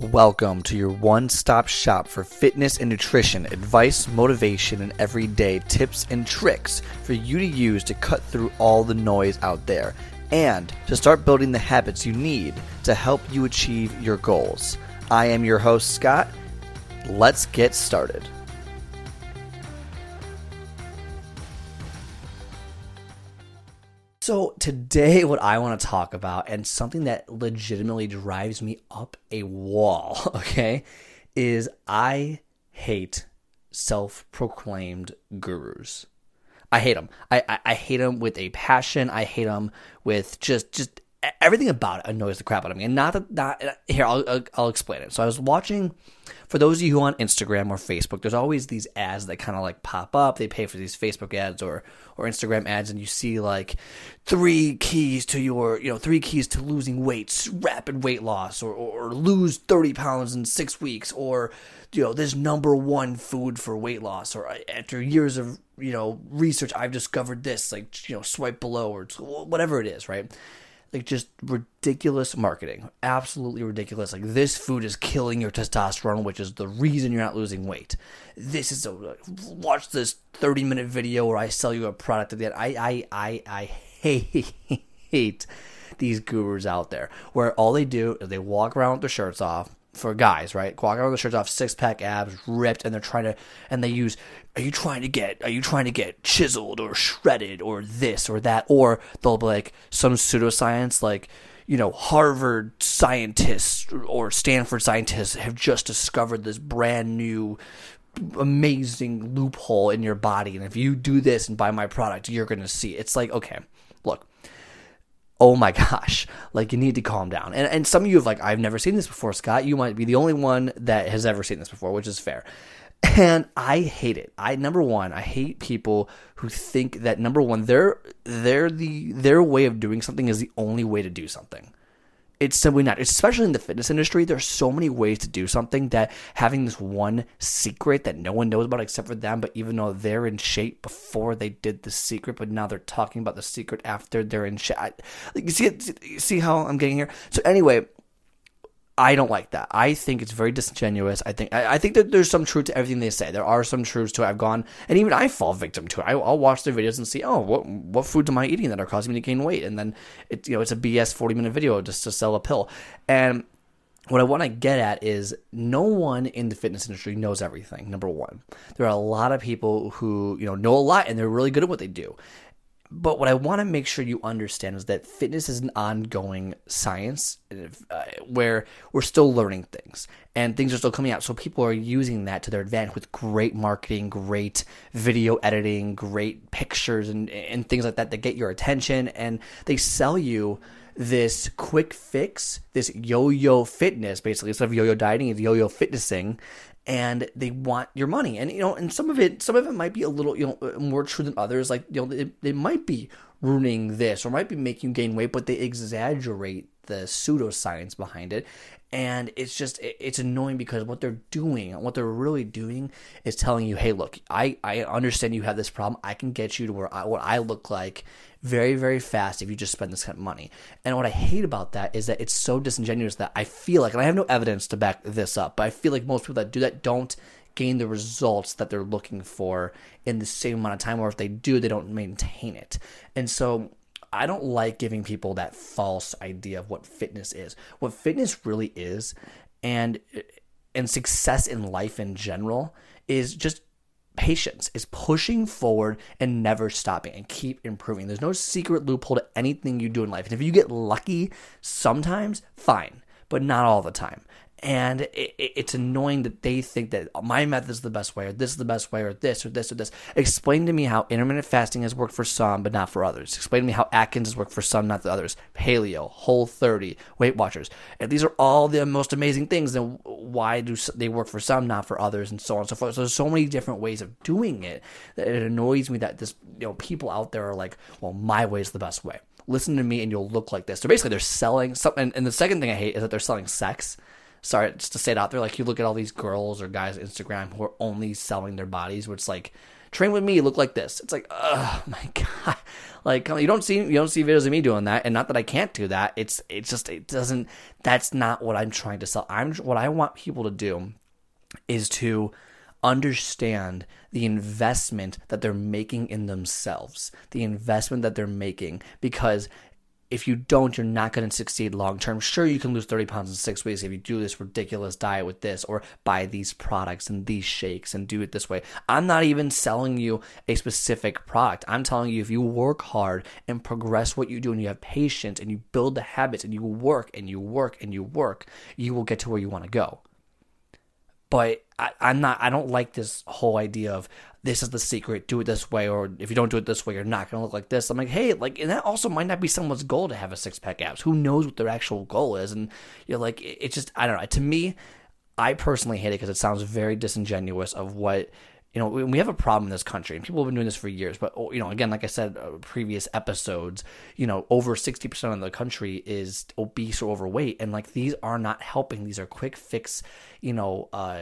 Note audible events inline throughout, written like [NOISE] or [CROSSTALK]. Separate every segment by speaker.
Speaker 1: Welcome to your one stop shop for fitness and nutrition, advice, motivation, and everyday tips and tricks for you to use to cut through all the noise out there and to start building the habits you need to help you achieve your goals. I am your host, Scott. Let's get started. So, today, what I want to talk about, and something that legitimately drives me up a wall, [LAUGHS] okay, is I hate self proclaimed gurus. I hate them. I, I, I, hate them with a passion. I hate them with just just everything about it annoys the crap out of me. And not that, not here, I'll, I'll, explain it. So I was watching, for those of you who on Instagram or Facebook, there's always these ads that kind of like pop up. They pay for these Facebook ads or or Instagram ads, and you see like three keys to your, you know, three keys to losing weight, rapid weight loss, or or lose thirty pounds in six weeks, or you know, this number one food for weight loss, or uh, after years of you know research, I've discovered this. Like you know, swipe below or whatever it is, right? Like just ridiculous marketing. Absolutely ridiculous. Like this food is killing your testosterone which is the reason you're not losing weight. This is a watch this 30 minute video where i sell you a product at the end. I i i, I hate hate [LAUGHS] these gurus out there where all they do is they walk around with their shirts off for guys, right? Walking the shirts off, six pack abs, ripped, and they're trying to, and they use, are you trying to get, are you trying to get chiseled or shredded or this or that? Or they'll be like some pseudoscience, like, you know, Harvard scientists or Stanford scientists have just discovered this brand new amazing loophole in your body. And if you do this and buy my product, you're going to see. It's like, okay, oh my gosh, like you need to calm down. And and some of you have like, I've never seen this before, Scott. You might be the only one that has ever seen this before, which is fair. And I hate it. I number one, I hate people who think that number one, their their the their way of doing something is the only way to do something it's simply not. Especially in the fitness industry, there's so many ways to do something that having this one secret that no one knows about except for them, but even though they're in shape before they did the secret, but now they're talking about the secret after they're in shape. You see, see how I'm getting here? So anyway, I don't like that. I think it's very disingenuous. I think I, I, think that there's some truth to everything they say. There are some truths to it. I've gone and even I fall victim to it. I, will watch their videos and see, oh, what what foods am I eating that are causing me to gain weight? And then it you know it's a BS 40 minute video just to sell a pill. And what I want to get at is no one in the fitness industry knows everything. Number one, there are a lot of people who you know know a lot and they're really good at what they do. But what I want to make sure you understand is that fitness is an ongoing science uh, where we're still learning things and things are still coming out. So people are using that to their advantage with great marketing, great video editing, great pictures, and, and things like that that get your attention. And they sell you this quick fix, this yo yo fitness, basically, instead of yo yo dieting, it's yo yo fitnessing and they want your money. And you know, and some of it, some of it might be a little, you know, more true than others. Like you know, they, they might be ruining this or might be making you gain weight, but they exaggerate the pseudoscience behind it. And it's just it's annoying because what they're doing, what they're really doing, is telling you, "Hey, look, I I understand you have this problem. I can get you to where I, what I look like very, very fast if you just spend this kind of money. And what I hate about that is that it's so disingenuous that I feel like, and I have no evidence to back this up, but I feel like most people that do that don't gain the results that they're looking for in the same amount of time, or if they do, they don't maintain it. And so I don't like giving people that false idea of what fitness is. What fitness really is, and and success in life in general is just patience is pushing forward and never stopping and keep improving. There's no secret loophole to anything you do in life. And if you get lucky sometimes, fine, but not all the time and it, it's annoying that they think that my method is the best way or this is the best way or this or this or this. Explain to me how intermittent fasting has worked for some but not for others. Explain to me how atkins has worked for some not the others. Paleo whole 30 weight watchers. And these are all the most amazing things. Then why do they work for some not for others and so on and so forth. So there's so many different ways of doing it that it annoys me that this you know people out there are like well my way is the best way. Listen to me and you'll look like this. So basically they're selling something and the second thing i hate is that they're selling sex sorry, just to say it out there, like you look at all these girls or guys on Instagram who are only selling their bodies, which like train with me, look like this. It's like, oh [LAUGHS] my god. Like you don't see you don't see videos of me doing that, and not that I can't do that. It's it's just it doesn't. That's not what I'm trying to sell. I'm what I want people to do is to understand the investment that they're making in themselves, the investment that they're making, because if you don't, you're not going to succeed long term. Sure, you can lose 30 pounds in six weeks if you do this ridiculous diet with this or buy these products and these shakes and do it this way. I'm not even selling you a specific product. I'm telling you if you work hard and progress what you do and you have patience and you build the habits and you work and you work and you work, you will get to where you want to go. But I, I'm not, I don't like this whole idea of this is the secret, do it this way, or if you don't do it this way, you're not to look like this. I'm like, hey, like, and that also might not be someone's goal to have a six pack abs. Who knows what their actual goal is? And you're like, it's just, I don't know. To me, I personally hate it because it sounds very disingenuous of what you know, we have a problem in this country, and people have been doing this for years. But oh, you know, again, like I said, uh, previous episodes, you know, over sixty percent of the country is obese or overweight, and like these are not helping. These are quick fix, you know, uh,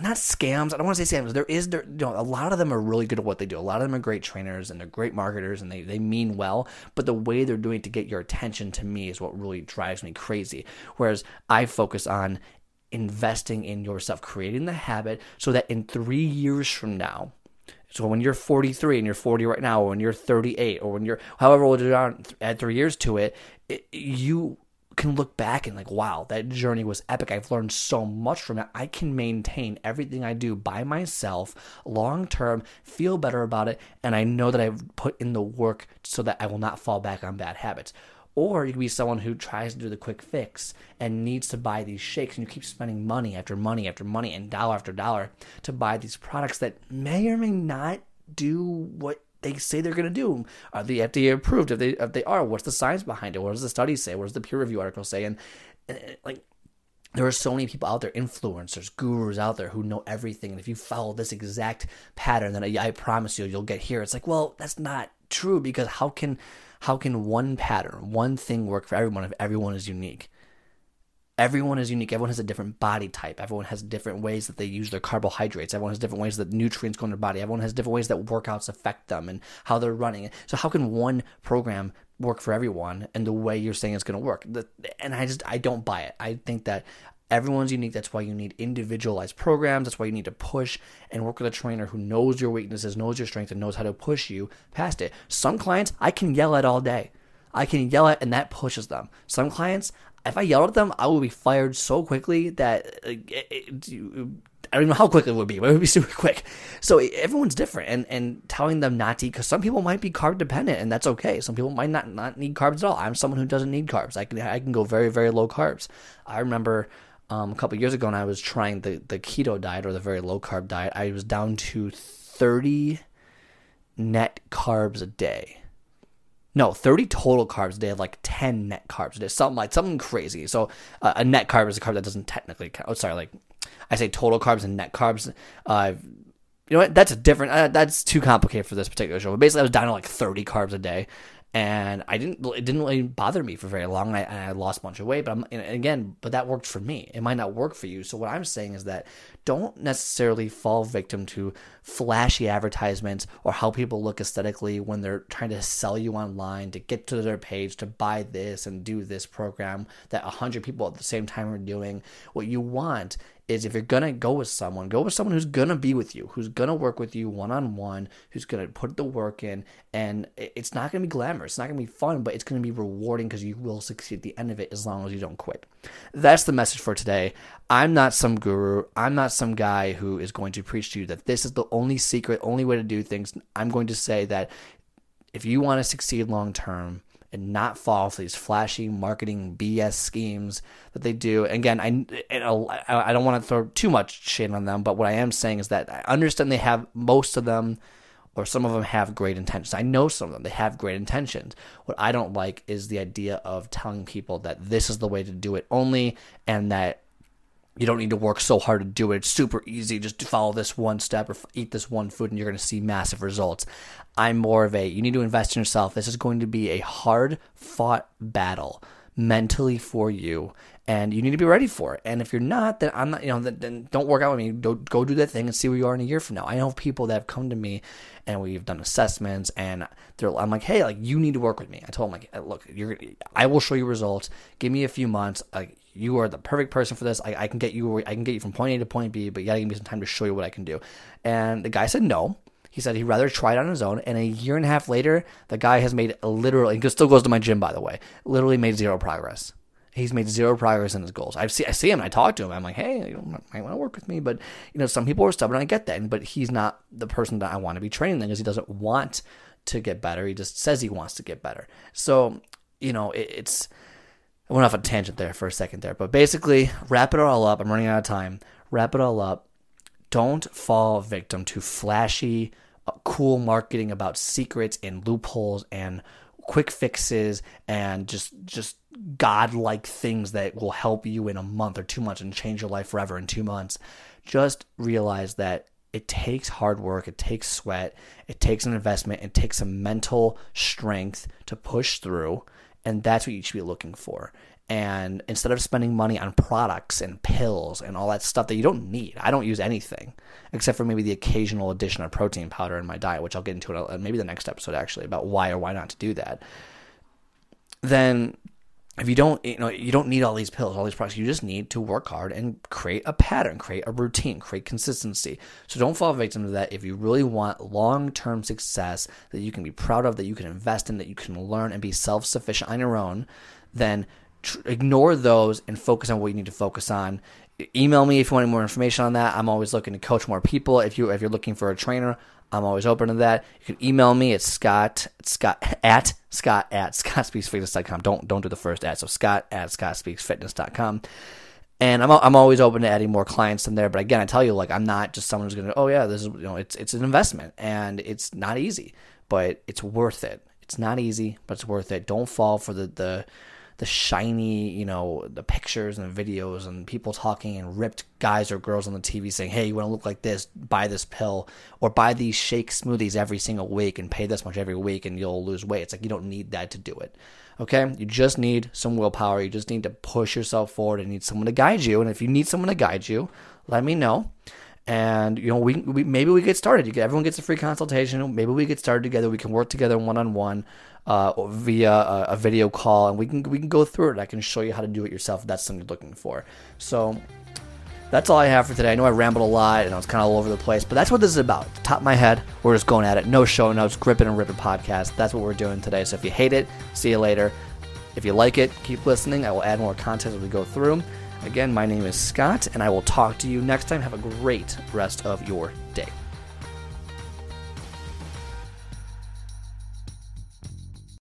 Speaker 1: not scams. I don't want to say scams. There is, there, you know, a lot of them are really good at what they do. A lot of them are great trainers and they're great marketers and they, they mean well. But the way they're doing it to get your attention to me is what really drives me crazy. Whereas I focus on investing in yourself, creating the habit so that in three years from now, so when you're 43 and you're 40 right now, or when you're 38, or when you're however old you are, add three years to it, it you can look back and like, wow, that journey was epic. I've learned so much from it. I can maintain everything I do by myself long term, feel better about it, and I know that I've put in the work so that I will not fall back on bad habits. Or you could be someone who tries to do the quick fix and needs to buy these shakes, and you keep spending money after money after money and dollar after dollar to buy these products that may or may not do what they say they're going to do. Are the FDA approved? If they if they are, what's the science behind it? What does the study say? What does the peer review article say? And, and like there are so many people out there, influencers, gurus out there who know everything. And if you follow this exact pattern, then I, I promise you, you'll get here. It's like, well, that's not true because how can how can one pattern, one thing work for everyone if everyone is unique? everyone is unique. Everyone has a different body type. Everyone has different ways that they use their carbohydrates. Everyone has different ways that nutrients go in their body. Everyone has different ways that workouts affect them and how they're running. So how can one program work for everyone and the way you're saying it's going to work? And I just I don't buy it. I think that Everyone's unique. That's why you need individualized programs. That's why you need to push and work with a trainer who knows your weaknesses, knows your strengths, and knows how to push you past it. Some clients I can yell at all day. I can yell at, and that pushes them. Some clients if I yelled at them, I would be fired so quickly that uh, it, it, I don't know how quick it would be, but it would be [LAUGHS] super quick. So everyone's different, and and telling them not to, because some people might be carb dependent, and that's okay. Some people might not not need carbs at all. I'm someone who doesn't need carbs. I can I can go very very low carbs. I remember. Um, a couple years ago, when I was trying the, the keto diet or the very low carb diet, I was down to 30 net carbs a day no, 30 total carbs. a day, like 10 net carbs. It's something like something crazy. So uh, a net carb is a carb that doesn't technically count. Oh, sorry, like I say total carbs and net carbs. Uh, you know what? That's a different. Uh, that's too complicated for this particular show. But basically, I was down to like 30 carbs a day, and I didn't. It didn't really bother me for very long. I, I lost a bunch of weight, but I'm again, but that worked for me. It might not work for you. So what I'm saying is that don't necessarily fall victim to flashy advertisements or how people look aesthetically when they're trying to sell you online to get to their page to buy this and do this program that 100 people at the same time are doing. What you want is if you're gonna go with someone, go with someone who's gonna be with you, who's gonna work with you one on one, who's gonna put the work in, and it's not gonna be glamorous, it's not gonna be fun, but it's gonna be rewarding because you will succeed at the end of it as long as you don't quit. That's the message for today. I'm not some guru. I'm not some guy who is going to preach to you that this is the only secret, only way to do things. I'm going to say that if you want to succeed long term and not fall for these flashy marketing BS schemes that they do, again, I I don't want to throw too much shade on them, but what I am saying is that I understand they have most of them or some of them have great intentions. I know some of them, they have great intentions. What I don't like is the idea of telling people that this is the way to do it only and that you don't need to work so hard to do it. It's super easy. Just follow this one step or eat this one food and you're going to see massive results. I'm more of a, you need to invest in yourself. This is going to be a hard fought battle mentally for you. and you need to be ready for it. And if you're not, then I'm not, you know, then, don't work out with me. Go, go do that thing and see where you are in a year from now. I know people that have come to me and we've done assessments and they're, I'm like, hey, like you need to work with me. I told them like, look, you're, I will show you results. Give me a few months. Like you are the perfect person for this. I, I can get you, I can get you from point A to point B, but you gotta give me some time to show you what I can do. And the guy said no. He said he'd rather try it on his own. And a year and a half later, the guy has made literally, he still goes to my gym, by the way, literally made zero progress. He's made zero progress in his goals. I see, I see him. I talk to him. I'm like, hey, you might want to work with me, but you know, some people are stubborn. I get that, but he's not the person that I want to be training Then because he doesn't want to get better. He just says he wants to get better. So, you know, it, it's. I went off a tangent there for a second there, but basically, wrap it all up. I'm running out of time. Wrap it all up. Don't fall victim to flashy, uh, cool marketing about secrets and loopholes and quick fixes and just just godlike things that will help you in a month or two months and change your life forever in two months. Just realize that it takes hard work, it takes sweat, it takes an investment, it takes some mental strength to push through. And that's what you should be looking for. And instead of spending money on products and pills and all that stuff that you don't need, I don't use anything except for maybe the occasional addition of protein powder in my diet, which I'll get into it maybe the next episode actually about why or why not to do that. Then if you don't you know you don't need all these pills all these products you just need to work hard and create a pattern create a routine create consistency. So don't fall victim to that. If you really want long-term success that you can be proud of that you can invest in that you can learn and be self-sufficient on your own then tr- ignore those and focus on what you need to focus on. Email me if you want any more information on that. I'm always looking to coach more people. If you if you're looking for a trainer I'm always open to that. You can email me at Scott Scott at Scott at ScottSpeaksFitness.com. Don't don't do the first at. So Scott at ScottSpeaksFitness.com. And I'm I'm always open to adding more clients in there. But again, I tell you, like I'm not just someone who's gonna. Oh yeah, this is you know it's it's an investment and it's not easy, but it's worth it. It's not easy, but it's worth it. Don't fall for the the the shiny, you know, the pictures and videos and people talking and ripped guys or girls on the TV saying, "Hey, you want to look like this? Buy this pill or buy these shake smoothies every single week and pay this much every week and you'll lose weight." It's like you don't need that to do it. Okay? You just need some willpower. You just need to push yourself forward and need someone to guide you. And if you need someone to guide you, let me know and you know we, we maybe we get started. You get, everyone gets a free consultation. Maybe we get started together. We can work together one on one Uh, via a, a, video call, and we can we can go through it. I can show you how to do it yourself. If that's something you're looking for. So that's all I have for today. I know I rambled a lot and I was kind of all over the place, but that's what this is about. Top of my head, we're just going at it. No show notes, grip it and rip it podcast. That's what we're doing today. So if you hate it, see you later. If you like it, keep listening. I will add more content as we go through. Again, my name is Scott, and I will talk to you next time. Have a great rest of your